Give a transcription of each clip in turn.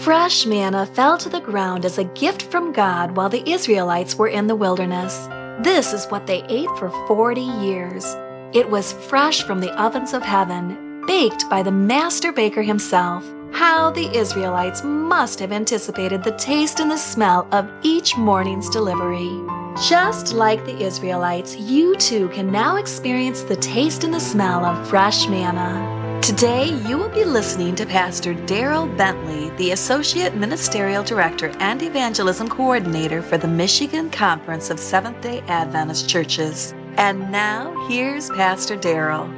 Fresh manna fell to the ground as a gift from God while the Israelites were in the wilderness. This is what they ate for 40 years. It was fresh from the ovens of heaven, baked by the master baker himself. How the Israelites must have anticipated the taste and the smell of each morning's delivery. Just like the Israelites, you too can now experience the taste and the smell of fresh manna. Today, you will be listening to Pastor Darryl Bentley, the Associate Ministerial Director and Evangelism Coordinator for the Michigan Conference of Seventh day Adventist Churches. And now, here's Pastor Darryl.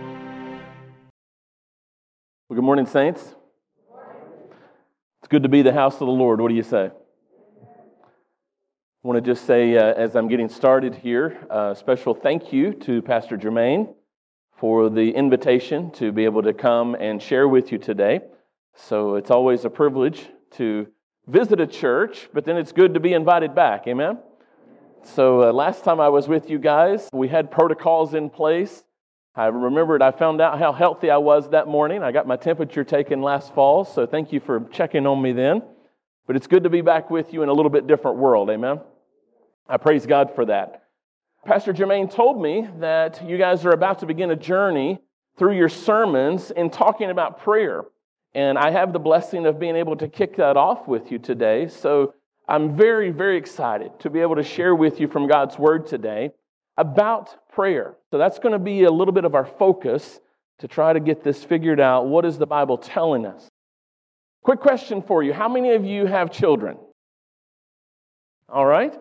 Well, good morning, Saints. It's good to be the house of the Lord. What do you say? I want to just say, uh, as I'm getting started here, a uh, special thank you to Pastor Jermaine for the invitation to be able to come and share with you today. So it's always a privilege to visit a church, but then it's good to be invited back. Amen? So uh, last time I was with you guys, we had protocols in place. I remembered I found out how healthy I was that morning. I got my temperature taken last fall, so thank you for checking on me then. But it's good to be back with you in a little bit different world. Amen? I praise God for that. Pastor Jermaine told me that you guys are about to begin a journey through your sermons in talking about prayer. And I have the blessing of being able to kick that off with you today. So I'm very, very excited to be able to share with you from God's Word today about prayer. So that's going to be a little bit of our focus to try to get this figured out. What is the Bible telling us? Quick question for you How many of you have children? All right.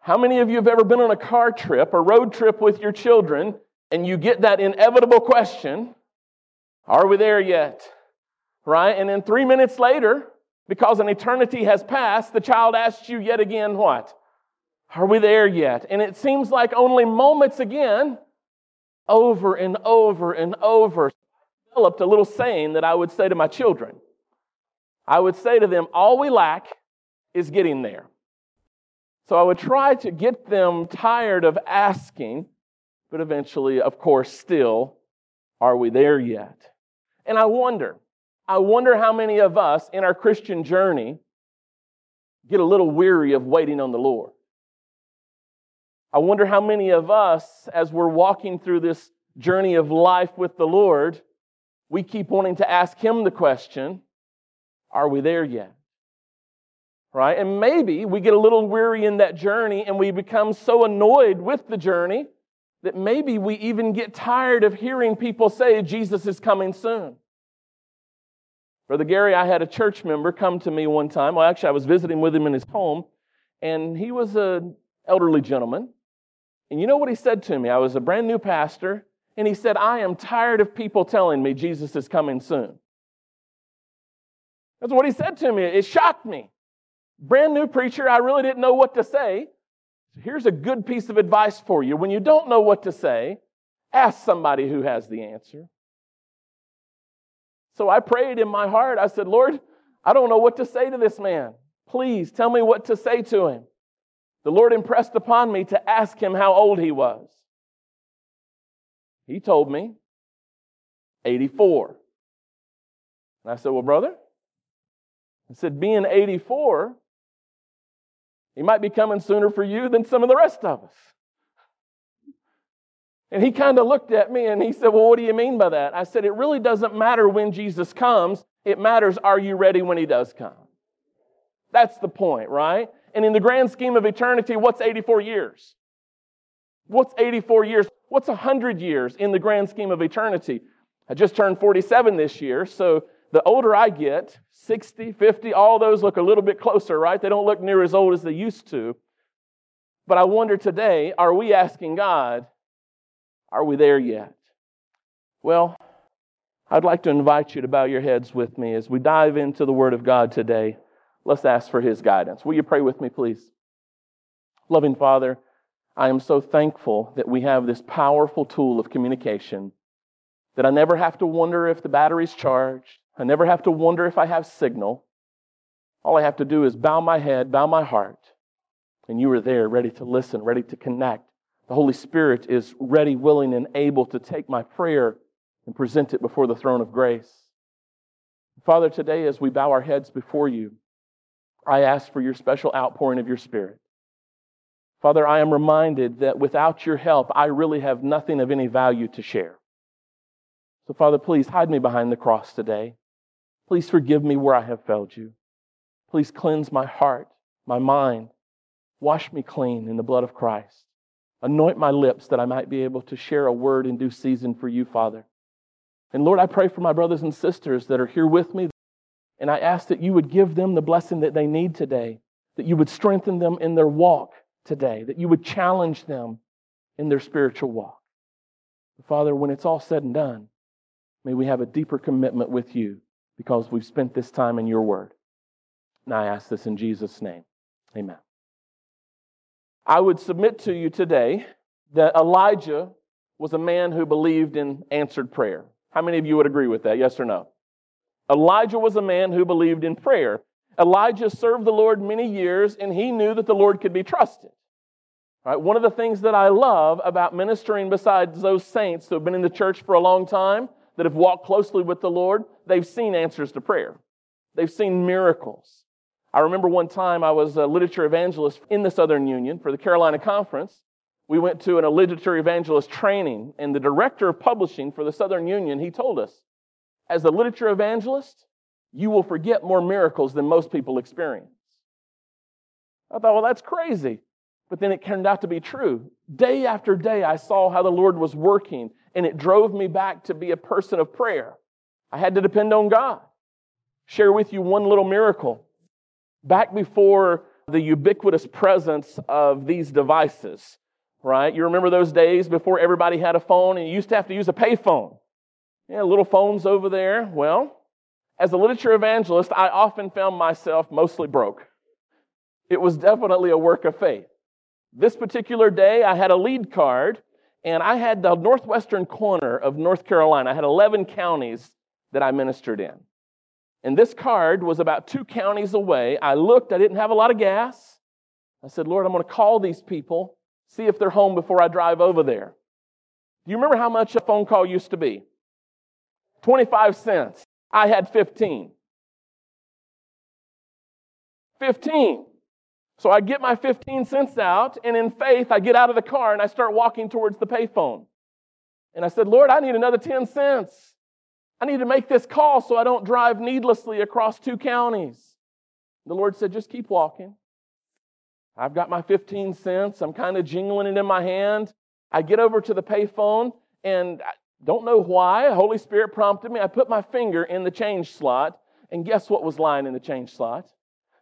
How many of you have ever been on a car trip, a road trip with your children, and you get that inevitable question, Are we there yet? Right? And then three minutes later, because an eternity has passed, the child asks you yet again, What? Are we there yet? And it seems like only moments again, over and over and over, developed a little saying that I would say to my children. I would say to them, All we lack is getting there. So I would try to get them tired of asking, but eventually, of course, still, are we there yet? And I wonder, I wonder how many of us in our Christian journey get a little weary of waiting on the Lord. I wonder how many of us, as we're walking through this journey of life with the Lord, we keep wanting to ask Him the question, Are we there yet? Right? And maybe we get a little weary in that journey and we become so annoyed with the journey that maybe we even get tired of hearing people say Jesus is coming soon. Brother Gary, I had a church member come to me one time. Well, actually, I was visiting with him in his home, and he was an elderly gentleman. And you know what he said to me? I was a brand new pastor, and he said, I am tired of people telling me Jesus is coming soon. That's what he said to me. It shocked me. Brand new preacher, I really didn't know what to say. Here's a good piece of advice for you. When you don't know what to say, ask somebody who has the answer. So I prayed in my heart. I said, Lord, I don't know what to say to this man. Please tell me what to say to him. The Lord impressed upon me to ask him how old he was. He told me 84. And I said, Well, brother, I said, being 84 he might be coming sooner for you than some of the rest of us. And he kind of looked at me and he said, Well, what do you mean by that? I said, It really doesn't matter when Jesus comes. It matters, are you ready when he does come? That's the point, right? And in the grand scheme of eternity, what's 84 years? What's 84 years? What's 100 years in the grand scheme of eternity? I just turned 47 this year, so the older I get, 60, 50, all those look a little bit closer, right? They don't look near as old as they used to. But I wonder today, are we asking God, are we there yet? Well, I'd like to invite you to bow your heads with me as we dive into the Word of God today. Let's ask for His guidance. Will you pray with me, please? Loving Father, I am so thankful that we have this powerful tool of communication, that I never have to wonder if the battery's charged, I never have to wonder if I have signal. All I have to do is bow my head, bow my heart, and you are there ready to listen, ready to connect. The Holy Spirit is ready, willing, and able to take my prayer and present it before the throne of grace. Father, today as we bow our heads before you, I ask for your special outpouring of your Spirit. Father, I am reminded that without your help, I really have nothing of any value to share. So, Father, please hide me behind the cross today. Please forgive me where I have failed you. Please cleanse my heart, my mind. Wash me clean in the blood of Christ. Anoint my lips that I might be able to share a word in due season for you, Father. And Lord, I pray for my brothers and sisters that are here with me. And I ask that you would give them the blessing that they need today, that you would strengthen them in their walk today, that you would challenge them in their spiritual walk. Father, when it's all said and done, may we have a deeper commitment with you because we've spent this time in your word. And I ask this in Jesus' name. Amen. I would submit to you today that Elijah was a man who believed in answered prayer. How many of you would agree with that? Yes or no? Elijah was a man who believed in prayer. Elijah served the Lord many years and he knew that the Lord could be trusted. Right? One of the things that I love about ministering besides those saints who have been in the church for a long time, that have walked closely with the Lord, they've seen answers to prayer. They've seen miracles. I remember one time I was a literature evangelist in the Southern Union for the Carolina Conference. We went to an, a literature evangelist training, and the director of publishing for the Southern Union, he told us, as a literature evangelist, you will forget more miracles than most people experience. I thought, well, that's crazy. But then it turned out to be true. Day after day, I saw how the Lord was working, and it drove me back to be a person of prayer. I had to depend on God. Share with you one little miracle. Back before the ubiquitous presence of these devices, right? You remember those days before everybody had a phone and you used to have to use a payphone. Yeah, little phones over there. Well, as a literature evangelist, I often found myself mostly broke. It was definitely a work of faith. This particular day, I had a lead card and I had the northwestern corner of North Carolina. I had 11 counties that I ministered in. And this card was about two counties away. I looked, I didn't have a lot of gas. I said, Lord, I'm going to call these people, see if they're home before I drive over there. Do you remember how much a phone call used to be? 25 cents. I had 15. 15. So I get my 15 cents out, and in faith, I get out of the car and I start walking towards the payphone. And I said, Lord, I need another 10 cents. I need to make this call so I don't drive needlessly across two counties. The Lord said, just keep walking. I've got my 15 cents. I'm kind of jingling it in my hand. I get over to the payphone and I don't know why. Holy Spirit prompted me. I put my finger in the change slot, and guess what was lying in the change slot?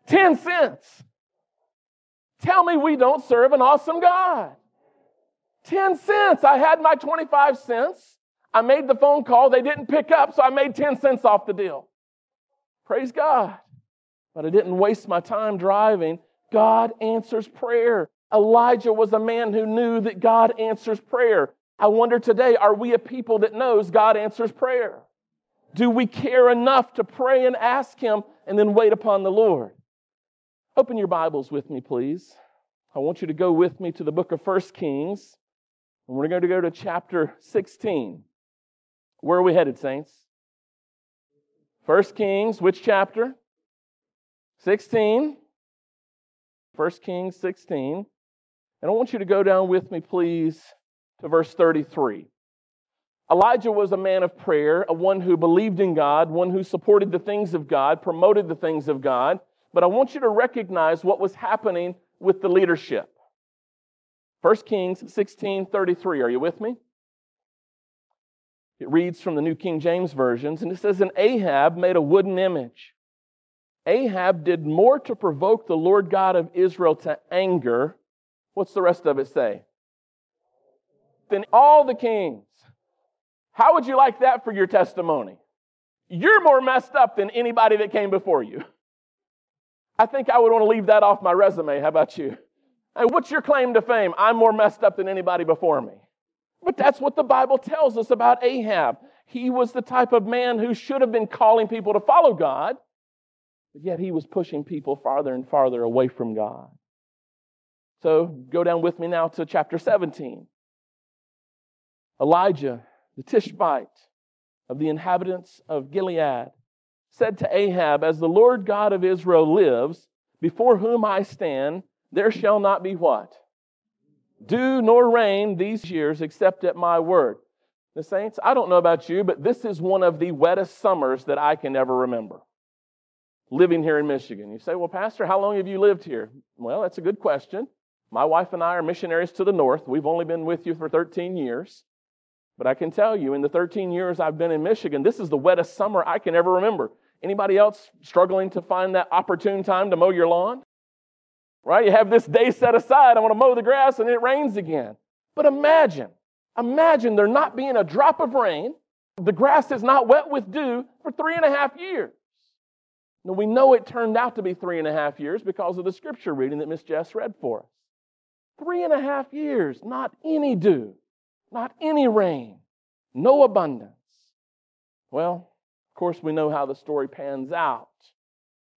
10 cents. Tell me we don't serve an awesome God. 10 cents. I had my 25 cents. I made the phone call. They didn't pick up, so I made 10 cents off the deal. Praise God. But I didn't waste my time driving. God answers prayer. Elijah was a man who knew that God answers prayer. I wonder today, are we a people that knows God answers prayer? Do we care enough to pray and ask Him and then wait upon the Lord? Open your Bibles with me, please. I want you to go with me to the book of First Kings, and we're going to go to chapter 16. Where are we headed, saints? First Kings, which chapter? 16. First Kings 16. And I want you to go down with me, please, to verse 33. Elijah was a man of prayer, a one who believed in God, one who supported the things of God, promoted the things of God. But I want you to recognize what was happening with the leadership. 1 Kings 16 33. Are you with me? It reads from the New King James Versions, and it says, And Ahab made a wooden image. Ahab did more to provoke the Lord God of Israel to anger. What's the rest of it say? Than all the kings. How would you like that for your testimony? You're more messed up than anybody that came before you. I think I would want to leave that off my resume. How about you? Hey, what's your claim to fame? I'm more messed up than anybody before me. But that's what the Bible tells us about Ahab. He was the type of man who should have been calling people to follow God, but yet he was pushing people farther and farther away from God. So go down with me now to chapter 17. Elijah, the Tishbite of the inhabitants of Gilead, said to Ahab, As the Lord God of Israel lives, before whom I stand, there shall not be what? Dew nor rain these years except at my word. The saints, I don't know about you, but this is one of the wettest summers that I can ever remember. Living here in Michigan. You say, well, Pastor, how long have you lived here? Well, that's a good question. My wife and I are missionaries to the north. We've only been with you for 13 years. But I can tell you, in the 13 years I've been in Michigan, this is the wettest summer I can ever remember. Anybody else struggling to find that opportune time to mow your lawn? Right? You have this day set aside, I want to mow the grass, and it rains again. But imagine, imagine there not being a drop of rain, the grass is not wet with dew for three and a half years. Now, we know it turned out to be three and a half years because of the scripture reading that Miss Jess read for us. Three and a half years, not any dew, not any rain, no abundance. Well, of course, we know how the story pans out.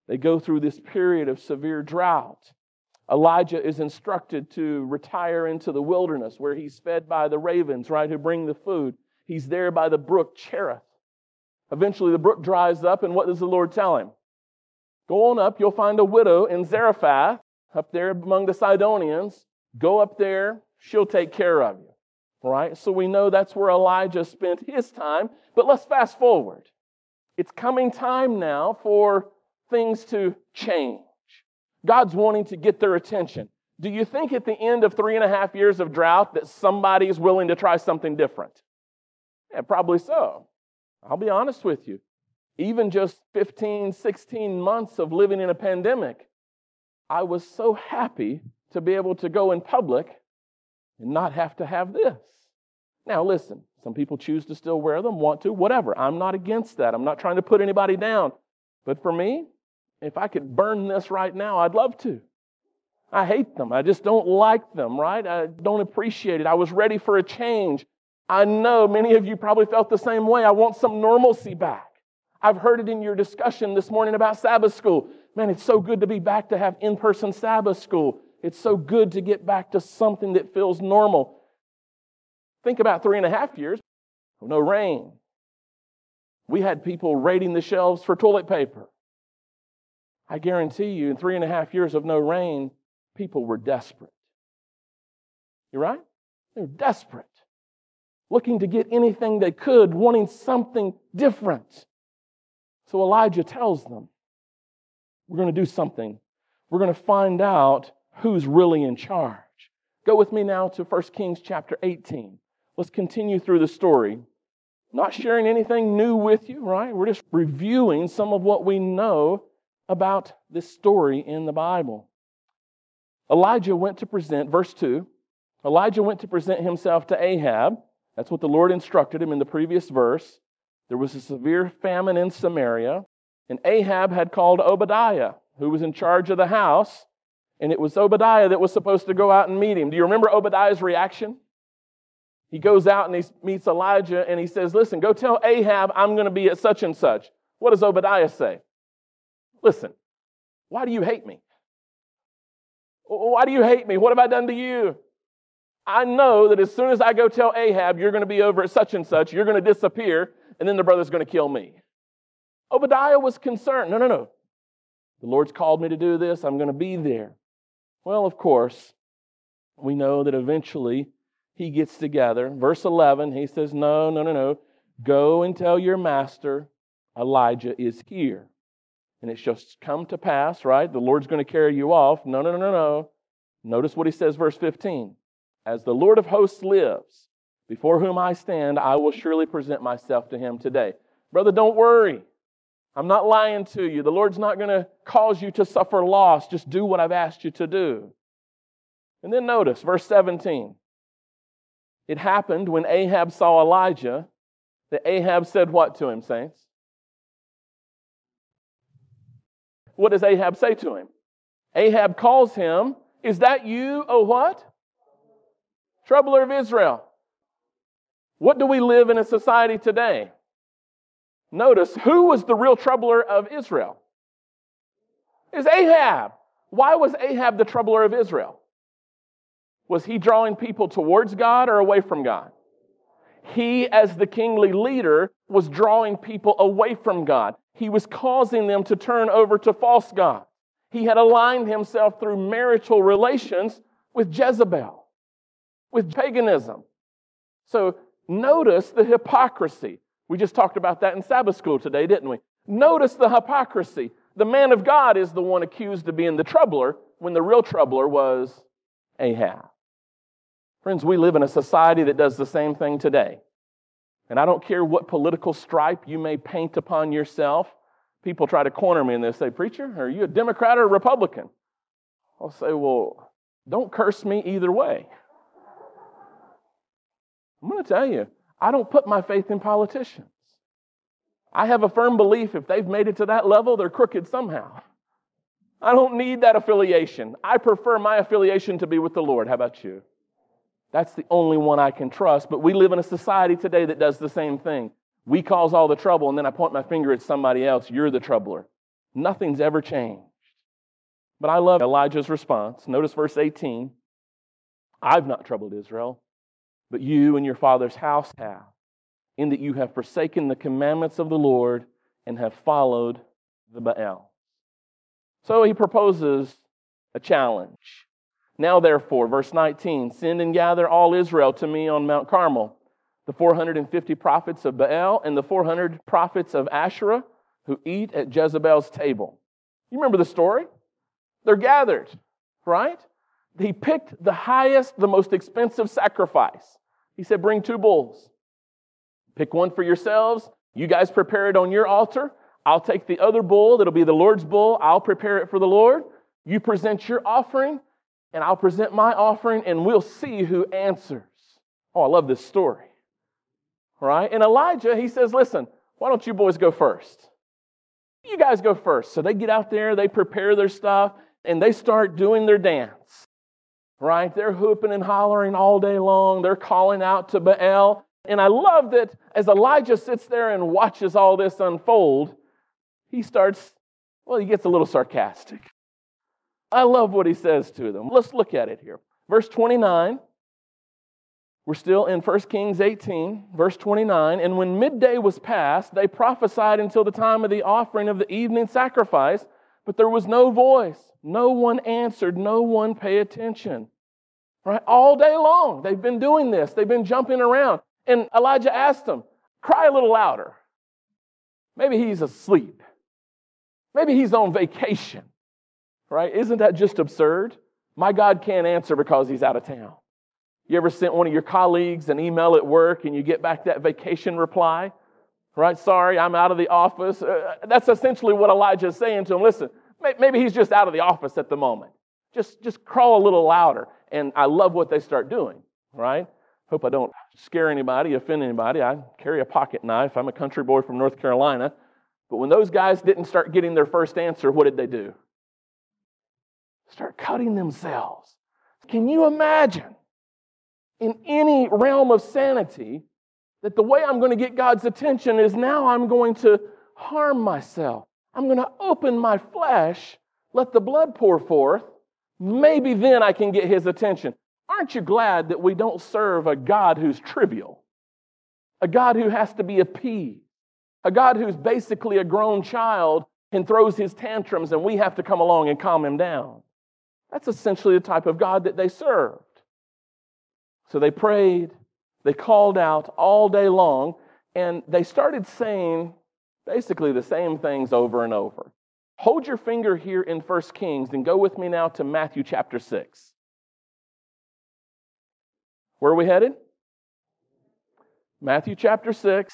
They go through this period of severe drought. Elijah is instructed to retire into the wilderness where he's fed by the ravens, right, who bring the food. He's there by the brook Cherith. Eventually, the brook dries up, and what does the Lord tell him? Go on up, you'll find a widow in Zarephath, up there among the Sidonians. Go up there, she'll take care of you. Right? So we know that's where Elijah spent his time. But let's fast forward. It's coming time now for things to change. God's wanting to get their attention. Do you think at the end of three and a half years of drought that somebody is willing to try something different? Yeah, probably so. I'll be honest with you. Even just 15, 16 months of living in a pandemic, I was so happy to be able to go in public and not have to have this. Now, listen, some people choose to still wear them, want to, whatever. I'm not against that. I'm not trying to put anybody down. But for me, if I could burn this right now, I'd love to. I hate them. I just don't like them, right? I don't appreciate it. I was ready for a change. I know many of you probably felt the same way. I want some normalcy back. I've heard it in your discussion this morning about Sabbath school. Man, it's so good to be back to have in person Sabbath school. It's so good to get back to something that feels normal. Think about three and a half years, no rain. We had people raiding the shelves for toilet paper. I guarantee you, in three and a half years of no rain, people were desperate. You're right? They were desperate, looking to get anything they could, wanting something different. So Elijah tells them, We're going to do something. We're going to find out who's really in charge. Go with me now to 1 Kings chapter 18. Let's continue through the story. Not sharing anything new with you, right? We're just reviewing some of what we know about this story in the Bible. Elijah went to present, verse 2, Elijah went to present himself to Ahab. That's what the Lord instructed him in the previous verse. There was a severe famine in Samaria, and Ahab had called Obadiah, who was in charge of the house, and it was Obadiah that was supposed to go out and meet him. Do you remember Obadiah's reaction? He goes out and he meets Elijah and he says, Listen, go tell Ahab I'm going to be at such and such. What does Obadiah say? Listen, why do you hate me? Why do you hate me? What have I done to you? I know that as soon as I go tell Ahab you're going to be over at such and such, you're going to disappear, and then the brother's going to kill me. Obadiah was concerned. No, no, no. The Lord's called me to do this. I'm going to be there. Well, of course, we know that eventually he gets together. Verse 11, he says, No, no, no, no. Go and tell your master Elijah is here and it shall come to pass, right? The Lord's going to carry you off. No, no, no, no, no. Notice what he says, verse 15. As the Lord of hosts lives, before whom I stand, I will surely present myself to him today. Brother, don't worry. I'm not lying to you. The Lord's not going to cause you to suffer loss. Just do what I've asked you to do. And then notice, verse 17. It happened when Ahab saw Elijah that Ahab said what to him, saints? what does Ahab say to him? Ahab calls him, Is that you, oh what? Troubler of Israel. What do we live in a society today? Notice who was the real troubler of Israel? Is Ahab. Why was Ahab the troubler of Israel? Was he drawing people towards God or away from God? He, as the kingly leader, was drawing people away from God. he was causing them to turn over to false gods. He had aligned himself through marital relations with Jezebel, with paganism. So notice the hypocrisy. We just talked about that in Sabbath school today, didn't we? Notice the hypocrisy. The man of God is the one accused of being the troubler when the real troubler was Ahab. Friends, we live in a society that does the same thing today. And I don't care what political stripe you may paint upon yourself. People try to corner me and they say, Preacher, are you a Democrat or a Republican? I'll say, Well, don't curse me either way. I'm going to tell you, I don't put my faith in politicians. I have a firm belief if they've made it to that level, they're crooked somehow. I don't need that affiliation. I prefer my affiliation to be with the Lord. How about you? That's the only one I can trust. But we live in a society today that does the same thing. We cause all the trouble, and then I point my finger at somebody else. You're the troubler. Nothing's ever changed. But I love Elijah's response. Notice verse 18 I've not troubled Israel, but you and your father's house have in that you have forsaken the commandments of the Lord and have followed the Baal. So he proposes a challenge. Now, therefore, verse 19 send and gather all Israel to me on Mount Carmel, the 450 prophets of Baal and the 400 prophets of Asherah who eat at Jezebel's table. You remember the story? They're gathered, right? He picked the highest, the most expensive sacrifice. He said, Bring two bulls. Pick one for yourselves. You guys prepare it on your altar. I'll take the other bull that'll be the Lord's bull. I'll prepare it for the Lord. You present your offering, and I'll present my offering, and we'll see who answers. Oh, I love this story. Right? And Elijah, he says, Listen, why don't you boys go first? You guys go first. So they get out there, they prepare their stuff, and they start doing their dance. Right? They're hooping and hollering all day long. They're calling out to Baal. And I love that as Elijah sits there and watches all this unfold, he starts, well, he gets a little sarcastic. I love what he says to them. Let's look at it here. Verse 29, we're still in 1 Kings 18, verse 29. And when midday was past, they prophesied until the time of the offering of the evening sacrifice, but there was no voice. No one answered, no one pay attention. Right? All day long, they've been doing this. They've been jumping around. And Elijah asked them, Cry a little louder. Maybe he's asleep. Maybe he's on vacation. Right? Isn't that just absurd? My God can't answer because he's out of town. You ever sent one of your colleagues an email at work and you get back that vacation reply? Right? Sorry, I'm out of the office. Uh, that's essentially what Elijah is saying to him. Listen, maybe he's just out of the office at the moment. Just, just crawl a little louder. And I love what they start doing, right? Hope I don't scare anybody, offend anybody. I carry a pocket knife. I'm a country boy from North Carolina. But when those guys didn't start getting their first answer, what did they do? Start cutting themselves. Can you imagine in any realm of sanity that the way I'm going to get God's attention is now I'm going to harm myself? I'm going to open my flesh, let the blood pour forth. Maybe then I can get his attention. Aren't you glad that we don't serve a God who's trivial? A God who has to be appeased? A God who's basically a grown child and throws his tantrums and we have to come along and calm him down. That's essentially the type of God that they served. So they prayed, they called out all day long, and they started saying basically the same things over and over. Hold your finger here in 1 Kings and go with me now to Matthew chapter 6. Where are we headed? Matthew chapter 6.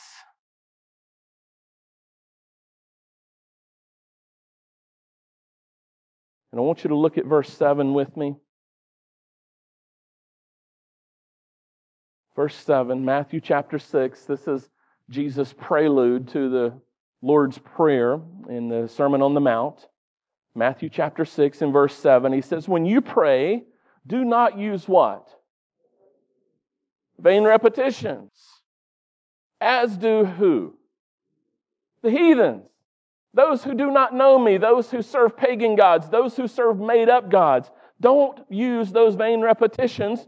And I want you to look at verse 7 with me. Verse 7, Matthew chapter 6. This is Jesus' prelude to the Lord's Prayer in the Sermon on the Mount. Matthew chapter 6 and verse 7. He says, When you pray, do not use what? Vain repetitions. As do who? The heathens. Those who do not know me, those who serve pagan gods, those who serve made up gods. Don't use those vain repetitions.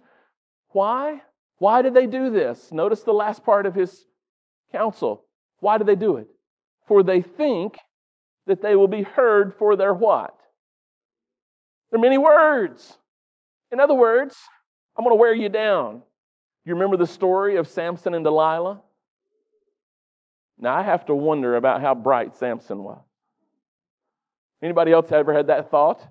Why? Why did they do this? Notice the last part of his counsel. Why did they do it? For they think that they will be heard for their what? There are many words. In other words, I'm going to wear you down. You remember the story of Samson and Delilah? Now I have to wonder about how bright Samson was. Anybody else ever had that thought?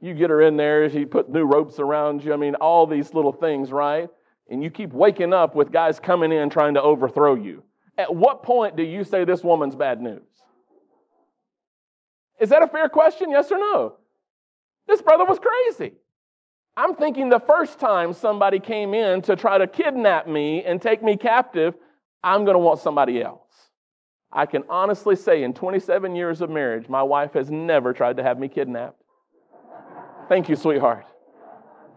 You get her in there, she put new ropes around you. I mean, all these little things, right? And you keep waking up with guys coming in trying to overthrow you. At what point do you say this woman's bad news? Is that a fair question? Yes or no? This brother was crazy. I'm thinking the first time somebody came in to try to kidnap me and take me captive, I'm going to want somebody else. I can honestly say in 27 years of marriage, my wife has never tried to have me kidnapped. Thank you, sweetheart.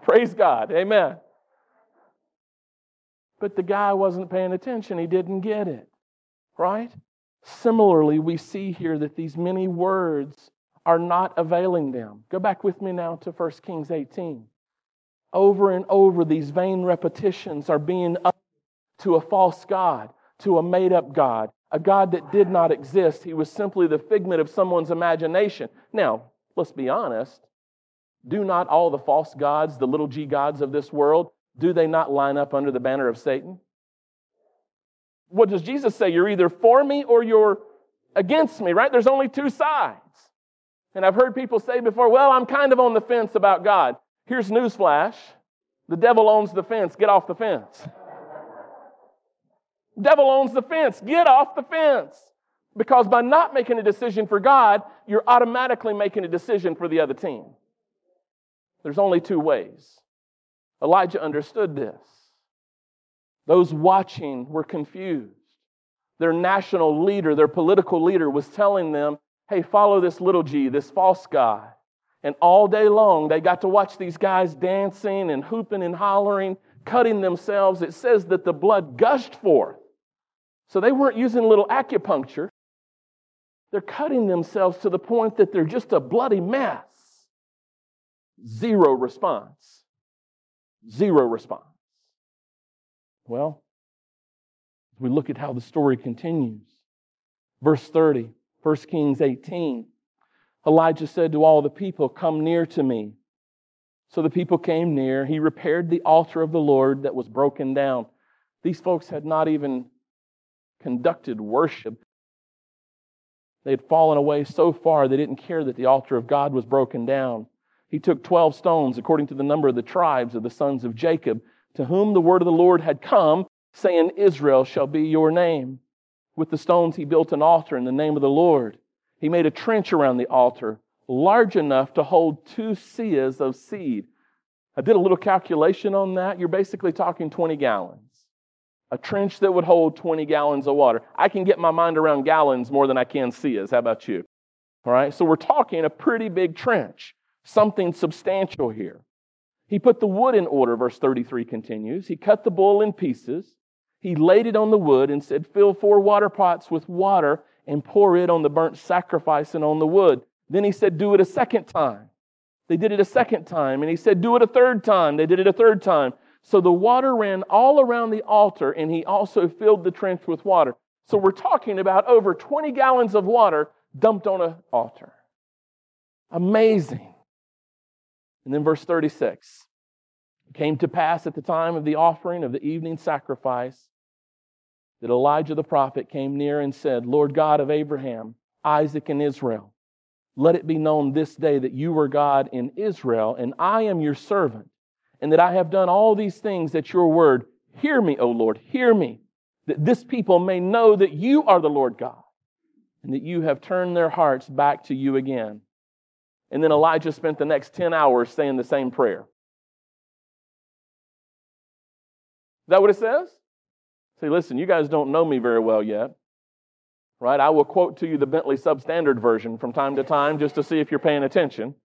Praise God. Amen. But the guy wasn't paying attention. He didn't get it. Right? Similarly, we see here that these many words are not availing them. Go back with me now to 1 Kings 18. Over and over, these vain repetitions are being up to a false God, to a made up God, a God that did not exist. He was simply the figment of someone's imagination. Now, let's be honest. Do not all the false gods, the little g gods of this world, do they not line up under the banner of Satan? What does Jesus say? You're either for me or you're against me, right? There's only two sides. And I've heard people say before, well, I'm kind of on the fence about God. Here's newsflash the devil owns the fence. Get off the fence. devil owns the fence. Get off the fence. Because by not making a decision for God, you're automatically making a decision for the other team. There's only two ways. Elijah understood this. Those watching were confused. Their national leader, their political leader, was telling them, hey, follow this little g, this false guy. And all day long, they got to watch these guys dancing and hooping and hollering, cutting themselves. It says that the blood gushed forth. So they weren't using little acupuncture. They're cutting themselves to the point that they're just a bloody mess. Zero response. Zero response. Well, we look at how the story continues. Verse 30, 1 Kings 18. Elijah said to all the people, Come near to me. So the people came near. He repaired the altar of the Lord that was broken down. These folks had not even conducted worship. They had fallen away so far they didn't care that the altar of God was broken down. He took 12 stones according to the number of the tribes of the sons of Jacob, to whom the word of the Lord had come, saying, Israel shall be your name. With the stones he built an altar in the name of the Lord. He made a trench around the altar large enough to hold two seahs of seed. I did a little calculation on that. You're basically talking 20 gallons. A trench that would hold 20 gallons of water. I can get my mind around gallons more than I can seahs. How about you? All right, so we're talking a pretty big trench, something substantial here. He put the wood in order, verse 33 continues. He cut the bull in pieces. He laid it on the wood and said, Fill four water pots with water and pour it on the burnt sacrifice and on the wood. Then he said, Do it a second time. They did it a second time. And he said, Do it a third time. They did it a third time. So the water ran all around the altar, and he also filled the trench with water. So we're talking about over 20 gallons of water dumped on an altar. Amazing. And then verse 36 it came to pass at the time of the offering of the evening sacrifice that Elijah the prophet came near and said, Lord God of Abraham, Isaac, and Israel, let it be known this day that you are God in Israel, and I am your servant, and that I have done all these things at your word. Hear me, O Lord, hear me, that this people may know that you are the Lord God, and that you have turned their hearts back to you again. And then Elijah spent the next 10 hours saying the same prayer. Is that what it says? Say, listen, you guys don't know me very well yet. Right? I will quote to you the Bentley Substandard version from time to time just to see if you're paying attention.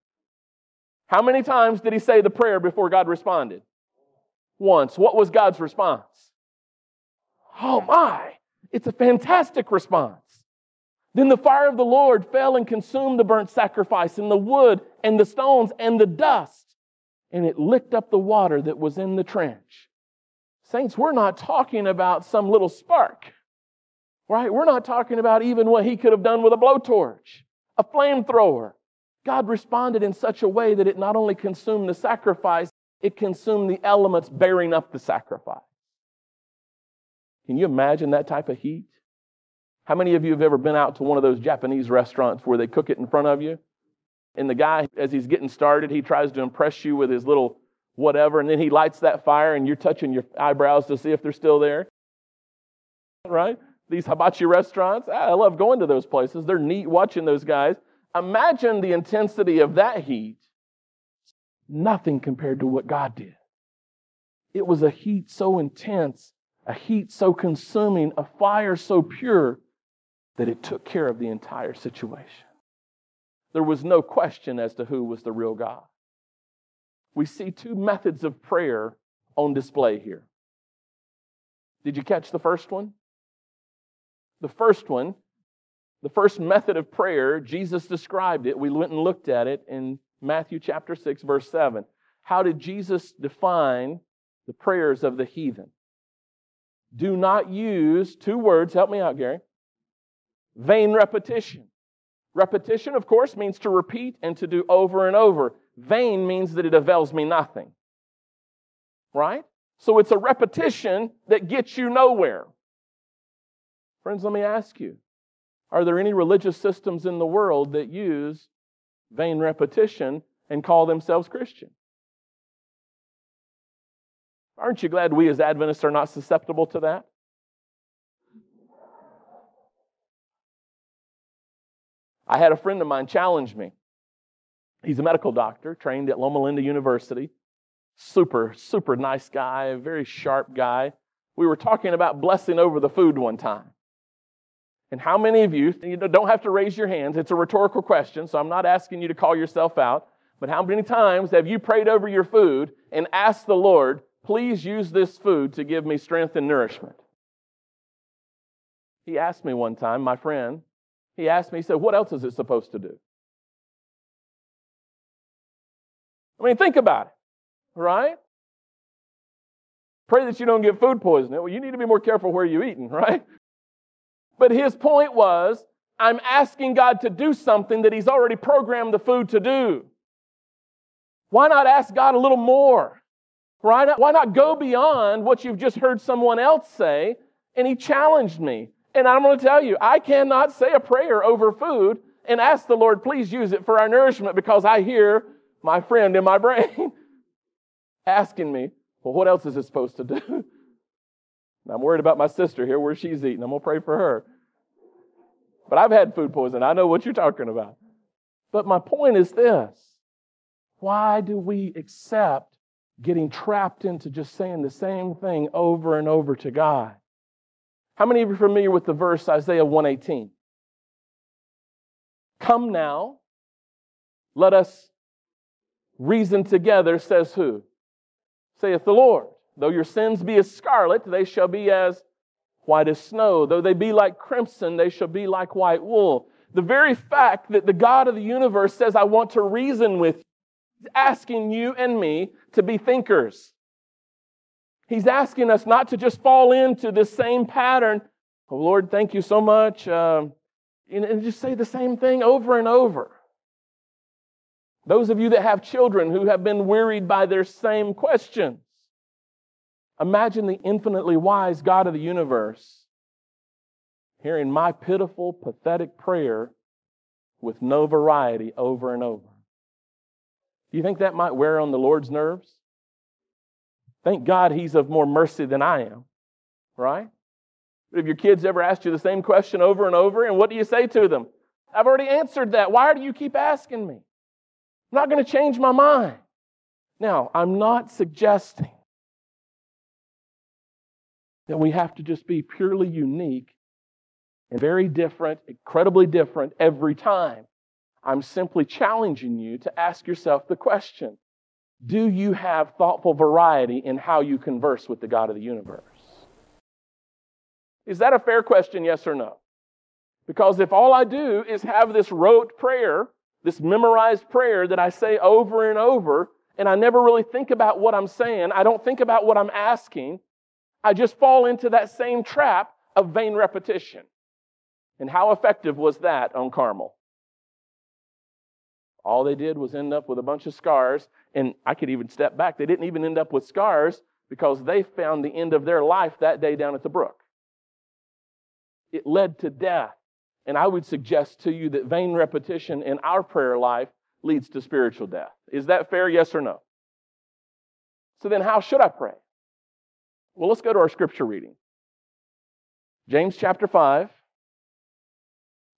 How many times did he say the prayer before God responded? Once. What was God's response? Oh my, it's a fantastic response. Then the fire of the Lord fell and consumed the burnt sacrifice and the wood and the stones and the dust, and it licked up the water that was in the trench. Saints, we're not talking about some little spark. Right? We're not talking about even what he could have done with a blowtorch, a flamethrower. God responded in such a way that it not only consumed the sacrifice, it consumed the elements bearing up the sacrifice. Can you imagine that type of heat? How many of you have ever been out to one of those Japanese restaurants where they cook it in front of you? And the guy, as he's getting started, he tries to impress you with his little whatever, and then he lights that fire and you're touching your eyebrows to see if they're still there. Right? These hibachi restaurants, ah, I love going to those places. They're neat watching those guys. Imagine the intensity of that heat. Nothing compared to what God did. It was a heat so intense, a heat so consuming, a fire so pure that it took care of the entire situation. There was no question as to who was the real God. We see two methods of prayer on display here. Did you catch the first one? The first one, the first method of prayer, Jesus described it. We went and looked at it in Matthew chapter 6, verse 7. How did Jesus define the prayers of the heathen? Do not use two words, help me out, Gary. Vain repetition. Repetition, of course, means to repeat and to do over and over. Vain means that it avails me nothing. Right? So it's a repetition that gets you nowhere. Friends, let me ask you are there any religious systems in the world that use vain repetition and call themselves Christian? Aren't you glad we as Adventists are not susceptible to that? I had a friend of mine challenge me. He's a medical doctor, trained at Loma Linda University. Super, super nice guy, very sharp guy. We were talking about blessing over the food one time. And how many of you, you don't have to raise your hands, it's a rhetorical question, so I'm not asking you to call yourself out, but how many times have you prayed over your food and asked the Lord, please use this food to give me strength and nourishment? He asked me one time, my friend, he asked me, he said, What else is it supposed to do? I mean, think about it, right? Pray that you don't get food poisoning. Well, you need to be more careful where you're eating, right? But his point was, I'm asking God to do something that He's already programmed the food to do. Why not ask God a little more? Right? Why not go beyond what you've just heard someone else say? And he challenged me. And I'm going to tell you, I cannot say a prayer over food and ask the Lord, please use it for our nourishment because I hear my friend in my brain asking me, well, what else is it supposed to do? I'm worried about my sister here, where she's eating. I'm going to pray for her. But I've had food poisoning. I know what you're talking about. But my point is this why do we accept getting trapped into just saying the same thing over and over to God? How many of you are familiar with the verse Isaiah 118? Come now, let us reason together, says who? Saith the Lord. Though your sins be as scarlet, they shall be as white as snow. Though they be like crimson, they shall be like white wool. The very fact that the God of the universe says, I want to reason with you, is asking you and me to be thinkers. He's asking us not to just fall into this same pattern. Oh, Lord, thank you so much. Um, and just say the same thing over and over. Those of you that have children who have been wearied by their same questions, imagine the infinitely wise God of the universe hearing my pitiful, pathetic prayer with no variety over and over. Do you think that might wear on the Lord's nerves? Thank God he's of more mercy than I am, right? But if your kids ever asked you the same question over and over, and what do you say to them? I've already answered that. Why do you keep asking me? I'm not going to change my mind. Now, I'm not suggesting that we have to just be purely unique and very different, incredibly different every time. I'm simply challenging you to ask yourself the question do you have thoughtful variety in how you converse with the God of the universe? Is that a fair question, yes or no? Because if all I do is have this rote prayer, this memorized prayer that I say over and over, and I never really think about what I'm saying, I don't think about what I'm asking, I just fall into that same trap of vain repetition. And how effective was that on Carmel? All they did was end up with a bunch of scars. And I could even step back. They didn't even end up with scars because they found the end of their life that day down at the brook. It led to death. And I would suggest to you that vain repetition in our prayer life leads to spiritual death. Is that fair? Yes or no? So then, how should I pray? Well, let's go to our scripture reading. James chapter 5.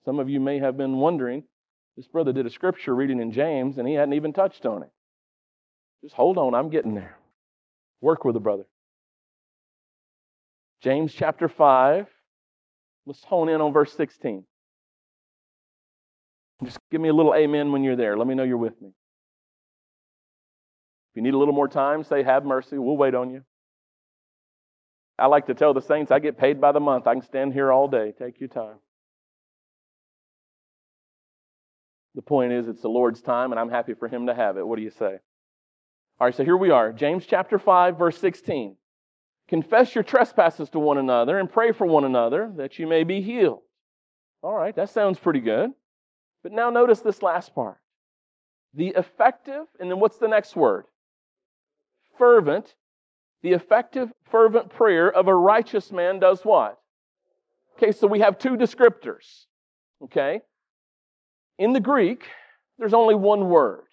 Some of you may have been wondering this brother did a scripture reading in James and he hadn't even touched on it. Just hold on, I'm getting there. Work with a brother. James chapter 5. Let's hone in on verse 16. Just give me a little amen when you're there. Let me know you're with me. If you need a little more time, say, Have mercy. We'll wait on you. I like to tell the saints, I get paid by the month. I can stand here all day. Take your time. The point is, it's the Lord's time, and I'm happy for Him to have it. What do you say? All right, so here we are. James chapter 5, verse 16. Confess your trespasses to one another and pray for one another that you may be healed. All right, that sounds pretty good. But now notice this last part. The effective, and then what's the next word? Fervent the effective, fervent prayer of a righteous man does what? Okay, so we have two descriptors. Okay? In the Greek, there's only one word.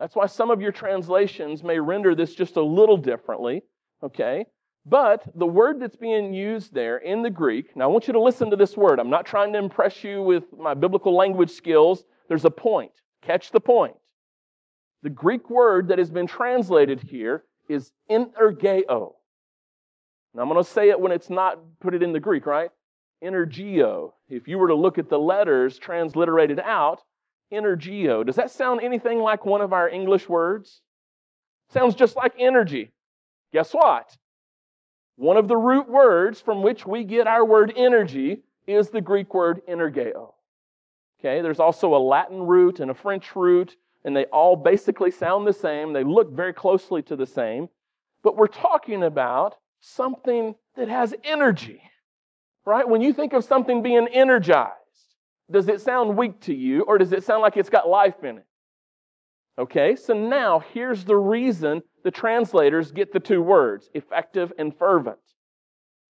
That's why some of your translations may render this just a little differently. Okay? But the word that's being used there in the Greek, now I want you to listen to this word. I'm not trying to impress you with my biblical language skills. There's a point. Catch the point. The Greek word that has been translated here is energeo. Now I'm going to say it when it's not put it in the Greek, right? Energeo. If you were to look at the letters transliterated out, energeo. Does that sound anything like one of our English words? Sounds just like energy. Guess what? One of the root words from which we get our word energy is the Greek word energeo. Okay, there's also a Latin root and a French root and they all basically sound the same. They look very closely to the same. But we're talking about something that has energy, right? When you think of something being energized, does it sound weak to you or does it sound like it's got life in it? Okay, so now here's the reason the translators get the two words effective and fervent.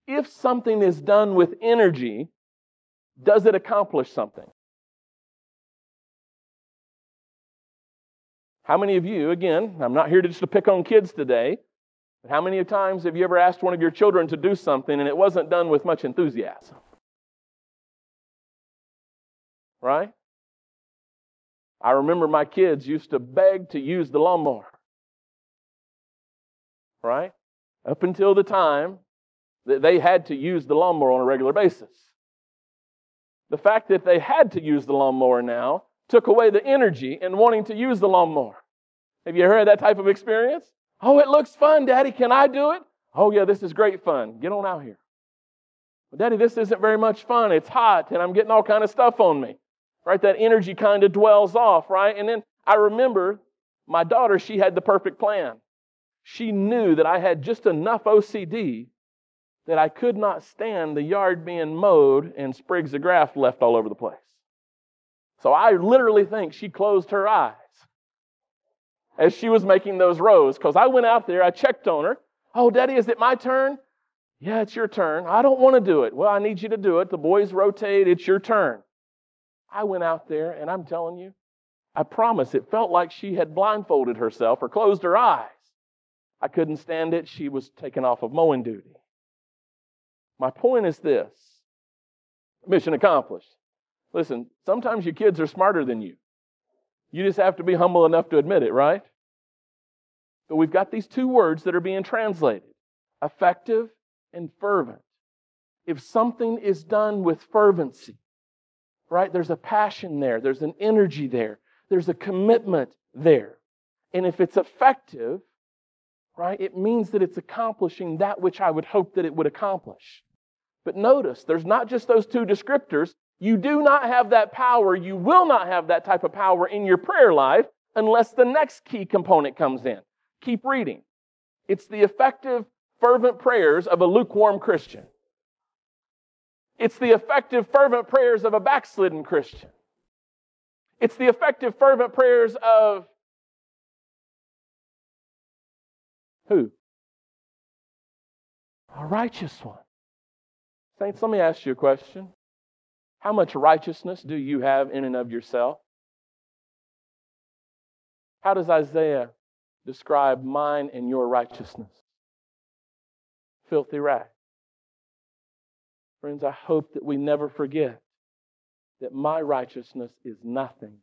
If something is done with energy, does it accomplish something? How many of you, again, I'm not here to just to pick on kids today, but how many times have you ever asked one of your children to do something and it wasn't done with much enthusiasm? Right? I remember my kids used to beg to use the lawnmower. Right? Up until the time that they had to use the lawnmower on a regular basis. The fact that they had to use the lawnmower now took away the energy in wanting to use the lawnmower. Have you heard that type of experience? Oh, it looks fun, Daddy. Can I do it? Oh, yeah, this is great fun. Get on out here. Daddy, this isn't very much fun. It's hot and I'm getting all kind of stuff on me. Right? That energy kind of dwells off, right? And then I remember my daughter, she had the perfect plan. She knew that I had just enough OCD that I could not stand the yard being mowed and sprigs of grass left all over the place. So I literally think she closed her eyes as she was making those rows because I went out there, I checked on her. Oh, Daddy, is it my turn? Yeah, it's your turn. I don't want to do it. Well, I need you to do it. The boys rotate, it's your turn. I went out there and I'm telling you, I promise it felt like she had blindfolded herself or closed her eyes. I couldn't stand it. She was taken off of mowing duty. My point is this mission accomplished. Listen, sometimes your kids are smarter than you. You just have to be humble enough to admit it, right? But we've got these two words that are being translated effective and fervent. If something is done with fervency, right, there's a passion there, there's an energy there, there's a commitment there. And if it's effective, right, it means that it's accomplishing that which I would hope that it would accomplish. But notice, there's not just those two descriptors, you do not have that power, you will not have that type of power in your prayer life unless the next key component comes in. Keep reading. It's the effective, fervent prayers of a lukewarm Christian. It's the effective, fervent prayers of a backslidden Christian. It's the effective, fervent prayers of who? A righteous one. Saints, let me ask you a question. How much righteousness do you have in and of yourself? How does Isaiah describe mine and your righteousness? Filthy rags. Friends, I hope that we never forget that my righteousness is nothing.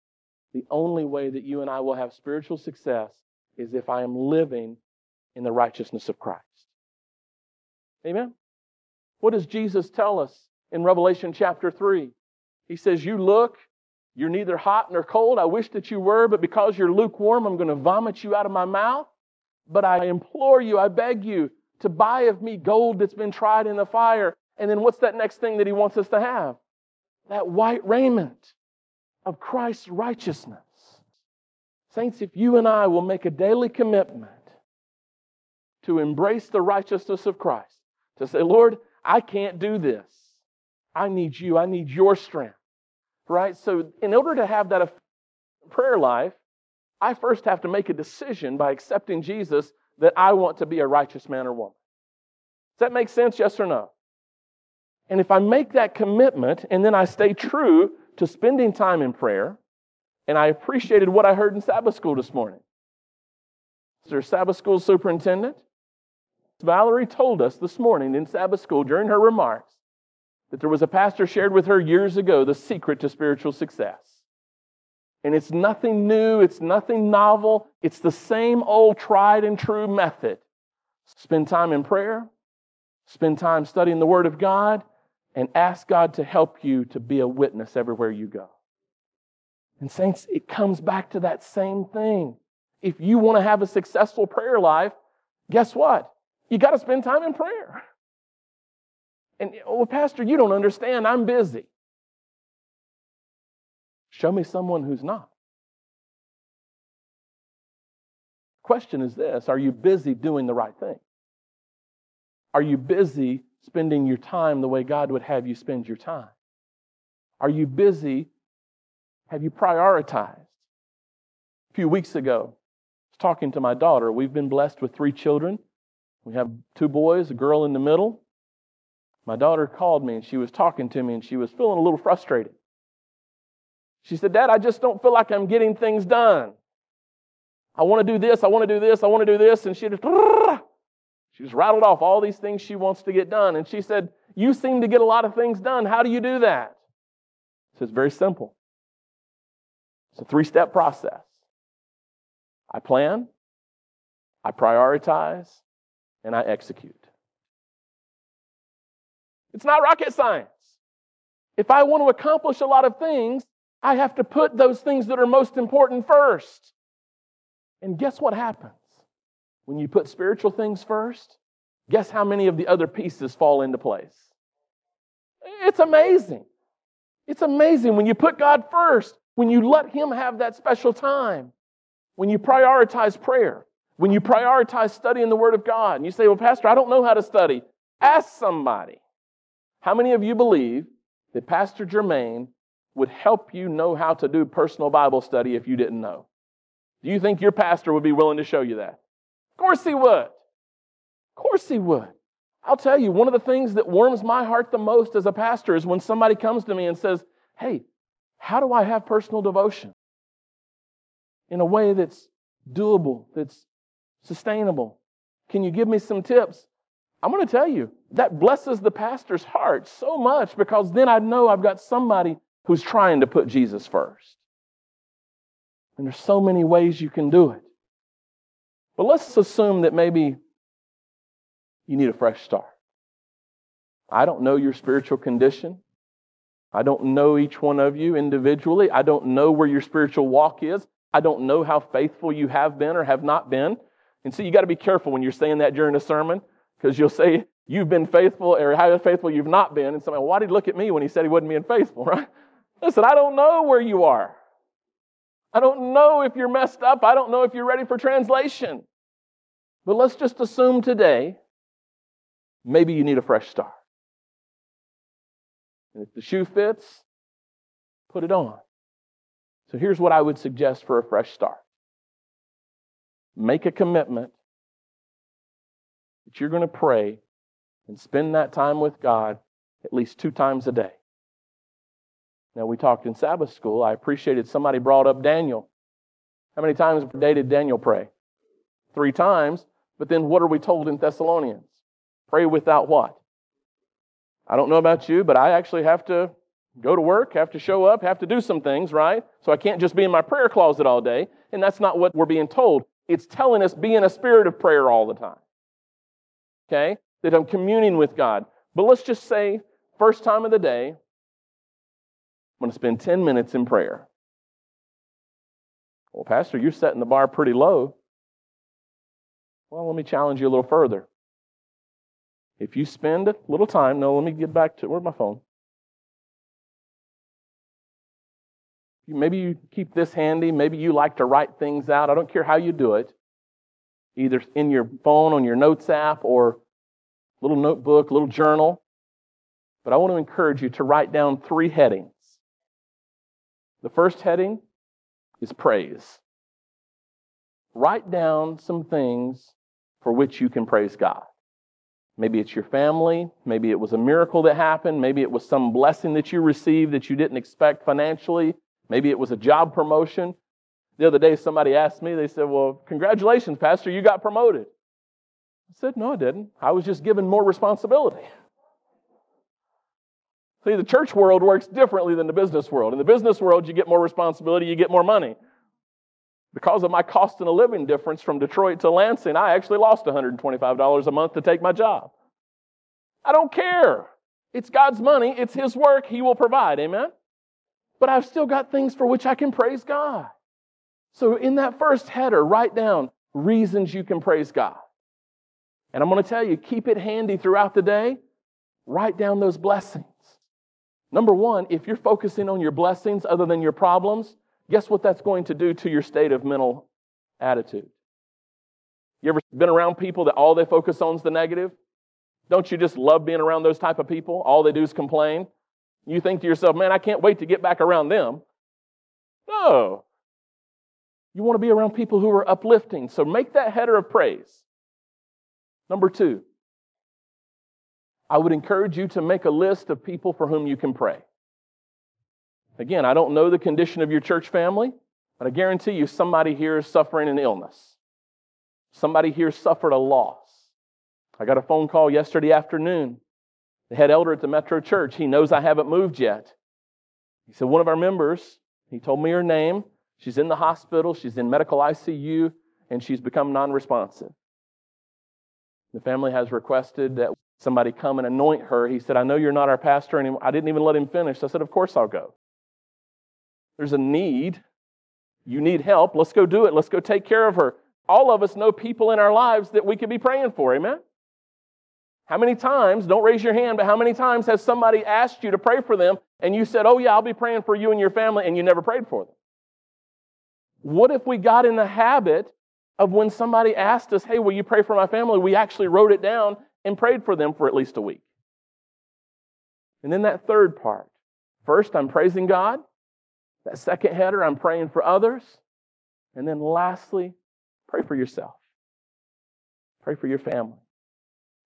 The only way that you and I will have spiritual success is if I am living in the righteousness of Christ. Amen? What does Jesus tell us in Revelation chapter 3? He says, You look, you're neither hot nor cold. I wish that you were, but because you're lukewarm, I'm going to vomit you out of my mouth. But I implore you, I beg you, to buy of me gold that's been tried in the fire. And then what's that next thing that he wants us to have? That white raiment of Christ's righteousness. Saints, if you and I will make a daily commitment to embrace the righteousness of Christ, to say, Lord, I can't do this. I need you. I need your strength. Right? So, in order to have that prayer life, I first have to make a decision by accepting Jesus that I want to be a righteous man or woman. Does that make sense? Yes or no? And if I make that commitment and then I stay true to spending time in prayer, and I appreciated what I heard in Sabbath school this morning. Mr. Sabbath school superintendent, Valerie told us this morning in Sabbath school during her remarks that there was a pastor shared with her years ago the secret to spiritual success. And it's nothing new, it's nothing novel, it's the same old tried and true method. Spend time in prayer, spend time studying the Word of God, and ask God to help you to be a witness everywhere you go. And, saints, it comes back to that same thing. If you want to have a successful prayer life, guess what? You got to spend time in prayer. And, well, Pastor, you don't understand. I'm busy. Show me someone who's not. Question is this Are you busy doing the right thing? Are you busy spending your time the way God would have you spend your time? Are you busy? Have you prioritized? A few weeks ago, I was talking to my daughter. We've been blessed with three children. We have two boys, a girl in the middle. My daughter called me and she was talking to me and she was feeling a little frustrated. She said, Dad, I just don't feel like I'm getting things done. I want to do this, I want to do this, I want to do this. And she just, she just rattled off all these things she wants to get done. And she said, You seem to get a lot of things done. How do you do that? So it's very simple. It's a three step process. I plan, I prioritize, and I execute. It's not rocket science. If I want to accomplish a lot of things, I have to put those things that are most important first. And guess what happens? When you put spiritual things first, guess how many of the other pieces fall into place? It's amazing. It's amazing when you put God first, when you let Him have that special time, when you prioritize prayer, when you prioritize studying the Word of God, and you say, Well, Pastor, I don't know how to study. Ask somebody. How many of you believe that Pastor Germain would help you know how to do personal Bible study if you didn't know? Do you think your pastor would be willing to show you that? Of course he would. Of course he would. I'll tell you, one of the things that warms my heart the most as a pastor is when somebody comes to me and says, Hey, how do I have personal devotion? In a way that's doable, that's sustainable. Can you give me some tips? I'm going to tell you, that blesses the pastor's heart so much because then I know I've got somebody who's trying to put Jesus first. And there's so many ways you can do it. But let's assume that maybe you need a fresh start. I don't know your spiritual condition. I don't know each one of you individually. I don't know where your spiritual walk is. I don't know how faithful you have been or have not been. And so you got to be careful when you're saying that during a sermon because you'll say you've been faithful or how faithful you've not been. And somebody, why did he look at me when he said he wasn't being faithful, right? Listen, I don't know where you are. I don't know if you're messed up. I don't know if you're ready for translation. But let's just assume today maybe you need a fresh start. And if the shoe fits, put it on. So here's what I would suggest for a fresh start make a commitment that you're going to pray and spend that time with God at least two times a day. Now, we talked in Sabbath school. I appreciated somebody brought up Daniel. How many times per day did Daniel pray? Three times. But then what are we told in Thessalonians? Pray without what? I don't know about you, but I actually have to go to work, have to show up, have to do some things, right? So I can't just be in my prayer closet all day. And that's not what we're being told. It's telling us be in a spirit of prayer all the time. Okay? That I'm communing with God. But let's just say, first time of the day, I'm going to spend 10 minutes in prayer. Well, Pastor, you're setting the bar pretty low. Well, let me challenge you a little further. If you spend a little time, no, let me get back to where's my phone? Maybe you keep this handy. Maybe you like to write things out. I don't care how you do it, either in your phone, on your notes app, or little notebook, little journal. But I want to encourage you to write down three headings. The first heading is praise. Write down some things for which you can praise God. Maybe it's your family. Maybe it was a miracle that happened. Maybe it was some blessing that you received that you didn't expect financially. Maybe it was a job promotion. The other day, somebody asked me, they said, Well, congratulations, Pastor, you got promoted. I said, No, I didn't. I was just given more responsibility. See, the church world works differently than the business world. In the business world, you get more responsibility, you get more money. Because of my cost of a living difference from Detroit to Lansing, I actually lost $125 a month to take my job. I don't care. It's God's money, it's His work, He will provide. Amen? but I've still got things for which I can praise God. So in that first header, write down reasons you can praise God. And I'm going to tell you, keep it handy throughout the day. Write down those blessings. Number one, if you're focusing on your blessings other than your problems, guess what that's going to do to your state of mental attitude? You ever been around people that all they focus on is the negative? Don't you just love being around those type of people? All they do is complain. You think to yourself, man, I can't wait to get back around them. No. You want to be around people who are uplifting. So make that header of praise. Number two, I would encourage you to make a list of people for whom you can pray. Again, I don't know the condition of your church family, but I guarantee you somebody here is suffering an illness. Somebody here suffered a loss. I got a phone call yesterday afternoon the head elder at the Metro Church, he knows I haven't moved yet. He said, One of our members, he told me her name. She's in the hospital, she's in medical ICU, and she's become non responsive. The family has requested that somebody come and anoint her. He said, I know you're not our pastor anymore. I didn't even let him finish. I said, Of course I'll go. There's a need. You need help. Let's go do it. Let's go take care of her. All of us know people in our lives that we could be praying for. Amen? How many times, don't raise your hand, but how many times has somebody asked you to pray for them and you said, Oh, yeah, I'll be praying for you and your family, and you never prayed for them? What if we got in the habit of when somebody asked us, Hey, will you pray for my family? We actually wrote it down and prayed for them for at least a week. And then that third part first, I'm praising God. That second header, I'm praying for others. And then lastly, pray for yourself. Pray for your family.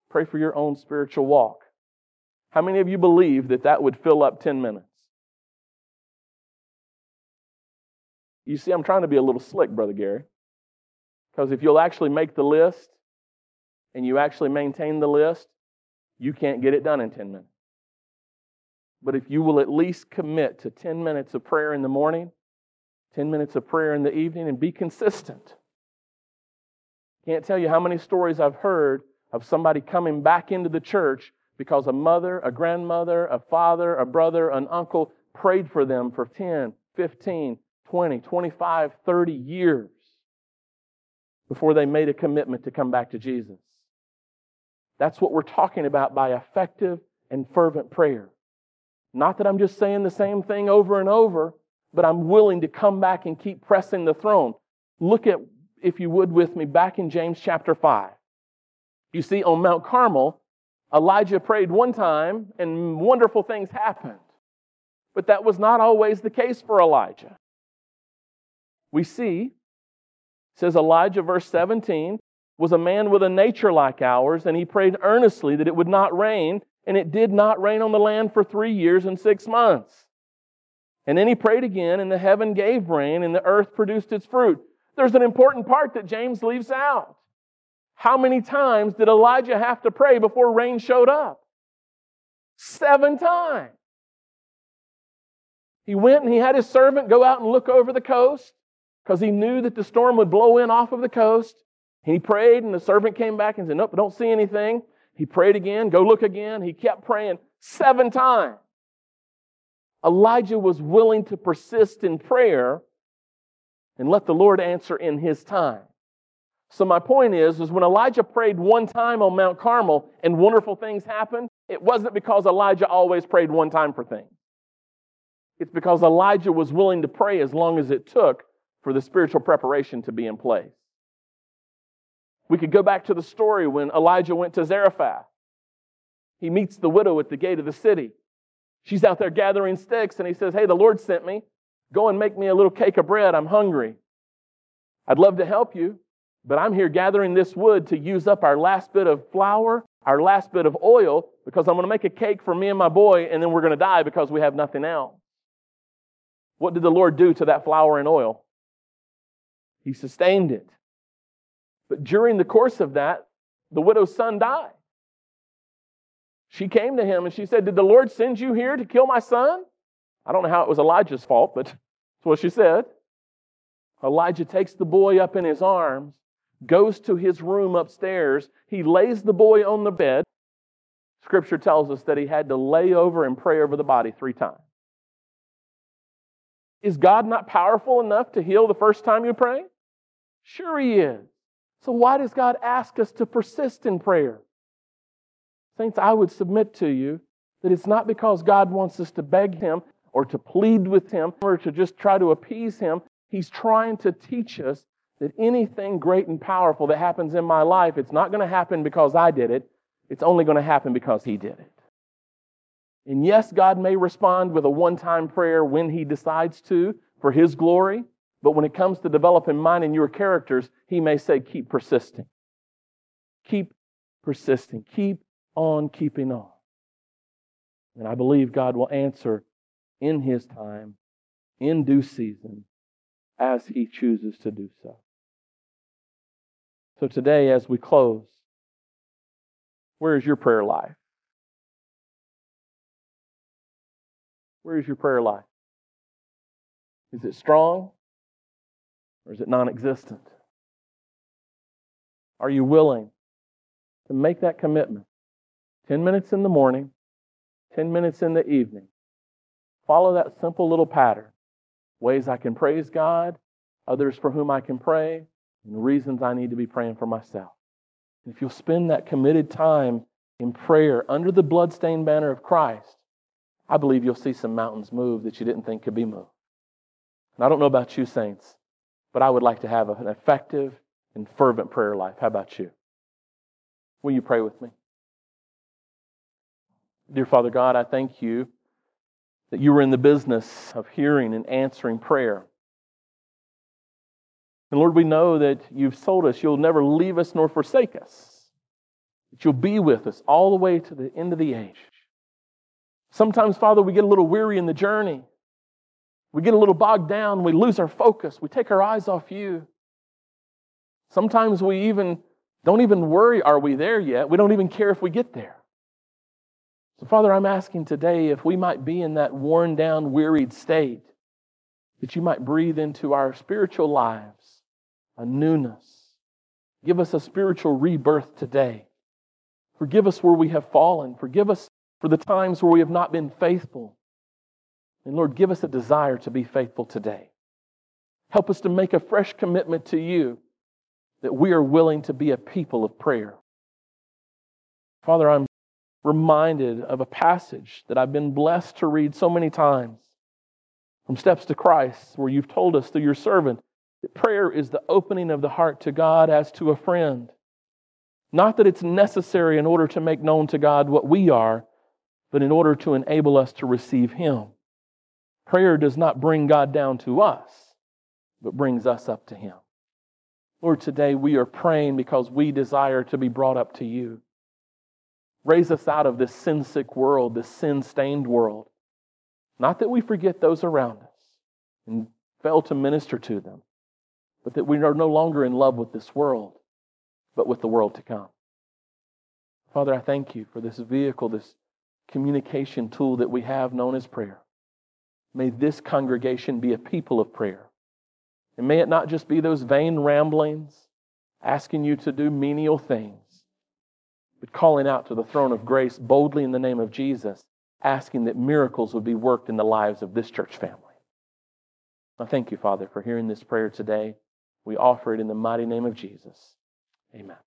Pray for your own spiritual walk. How many of you believe that that would fill up 10 minutes? You see, I'm trying to be a little slick, Brother Gary. Because if you'll actually make the list and you actually maintain the list, you can't get it done in 10 minutes. But if you will at least commit to 10 minutes of prayer in the morning, 10 minutes of prayer in the evening, and be consistent. Can't tell you how many stories I've heard of somebody coming back into the church because a mother, a grandmother, a father, a brother, an uncle prayed for them for 10, 15, 20, 25, 30 years before they made a commitment to come back to Jesus. That's what we're talking about by effective and fervent prayer. Not that I'm just saying the same thing over and over, but I'm willing to come back and keep pressing the throne. Look at, if you would, with me back in James chapter 5. You see, on Mount Carmel, Elijah prayed one time and wonderful things happened. But that was not always the case for Elijah. We see, says Elijah, verse 17, was a man with a nature like ours, and he prayed earnestly that it would not rain, and it did not rain on the land for three years and six months. And then he prayed again, and the heaven gave rain, and the earth produced its fruit. There's an important part that James leaves out. How many times did Elijah have to pray before rain showed up? Seven times. He went and he had his servant go out and look over the coast because he knew that the storm would blow in off of the coast. And he prayed, and the servant came back and said, Nope, don't see anything. He prayed again, go look again. He kept praying seven times. Elijah was willing to persist in prayer and let the Lord answer in his time. So my point is, is when Elijah prayed one time on Mount Carmel and wonderful things happened, it wasn't because Elijah always prayed one time for things. It's because Elijah was willing to pray as long as it took for the spiritual preparation to be in place. We could go back to the story when Elijah went to Zarephath. He meets the widow at the gate of the city. She's out there gathering sticks, and he says, Hey, the Lord sent me. Go and make me a little cake of bread. I'm hungry. I'd love to help you, but I'm here gathering this wood to use up our last bit of flour, our last bit of oil, because I'm going to make a cake for me and my boy, and then we're going to die because we have nothing else. What did the Lord do to that flour and oil? He sustained it. But during the course of that, the widow's son died. She came to him and she said, Did the Lord send you here to kill my son? I don't know how it was Elijah's fault, but that's what she said. Elijah takes the boy up in his arms, goes to his room upstairs. He lays the boy on the bed. Scripture tells us that he had to lay over and pray over the body three times. Is God not powerful enough to heal the first time you pray? Sure, He is. So, why does God ask us to persist in prayer? Saints, I would submit to you that it's not because God wants us to beg Him or to plead with Him or to just try to appease Him. He's trying to teach us that anything great and powerful that happens in my life, it's not going to happen because I did it. It's only going to happen because He did it. And yes, God may respond with a one time prayer when He decides to for His glory. But when it comes to developing mine and your characters, He may say, keep persisting. Keep persisting. Keep on keeping on. And I believe God will answer in His time, in due season, as He chooses to do so. So today, as we close, where is your prayer life? Where is your prayer life? Is it strong or is it non existent? Are you willing to make that commitment? 10 minutes in the morning, 10 minutes in the evening. Follow that simple little pattern. Ways I can praise God, others for whom I can pray, and reasons I need to be praying for myself. And if you'll spend that committed time in prayer under the bloodstained banner of Christ, I believe you'll see some mountains move that you didn't think could be moved. And I don't know about you, saints, but I would like to have an effective and fervent prayer life. How about you? Will you pray with me? Dear Father God, I thank you that you were in the business of hearing and answering prayer. And Lord, we know that you've told us you'll never leave us nor forsake us, that you'll be with us all the way to the end of the age. Sometimes, Father, we get a little weary in the journey. We get a little bogged down. We lose our focus. We take our eyes off you. Sometimes we even don't even worry, are we there yet? We don't even care if we get there. So, Father, I'm asking today if we might be in that worn down, wearied state, that you might breathe into our spiritual lives a newness. Give us a spiritual rebirth today. Forgive us where we have fallen. Forgive us for the times where we have not been faithful. And Lord, give us a desire to be faithful today. Help us to make a fresh commitment to you that we are willing to be a people of prayer. Father, I'm reminded of a passage that I've been blessed to read so many times from Steps to Christ, where you've told us through your servant that prayer is the opening of the heart to God as to a friend. Not that it's necessary in order to make known to God what we are, but in order to enable us to receive Him. Prayer does not bring God down to us, but brings us up to Him. Lord, today we are praying because we desire to be brought up to you. Raise us out of this sin sick world, this sin stained world. Not that we forget those around us and fail to minister to them, but that we are no longer in love with this world, but with the world to come. Father, I thank you for this vehicle, this communication tool that we have known as prayer. May this congregation be a people of prayer. And may it not just be those vain ramblings asking you to do menial things, but calling out to the throne of grace boldly in the name of Jesus, asking that miracles would be worked in the lives of this church family. I thank you, Father, for hearing this prayer today. We offer it in the mighty name of Jesus. Amen.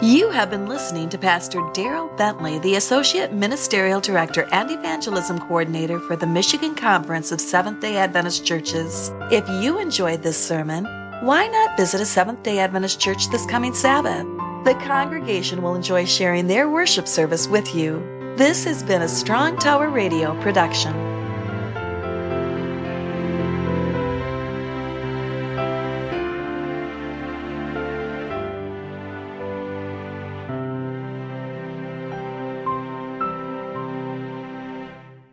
You have been listening to Pastor Darryl Bentley, the Associate Ministerial Director and Evangelism Coordinator for the Michigan Conference of Seventh day Adventist Churches. If you enjoyed this sermon, why not visit a Seventh day Adventist church this coming Sabbath? The congregation will enjoy sharing their worship service with you. This has been a Strong Tower Radio production.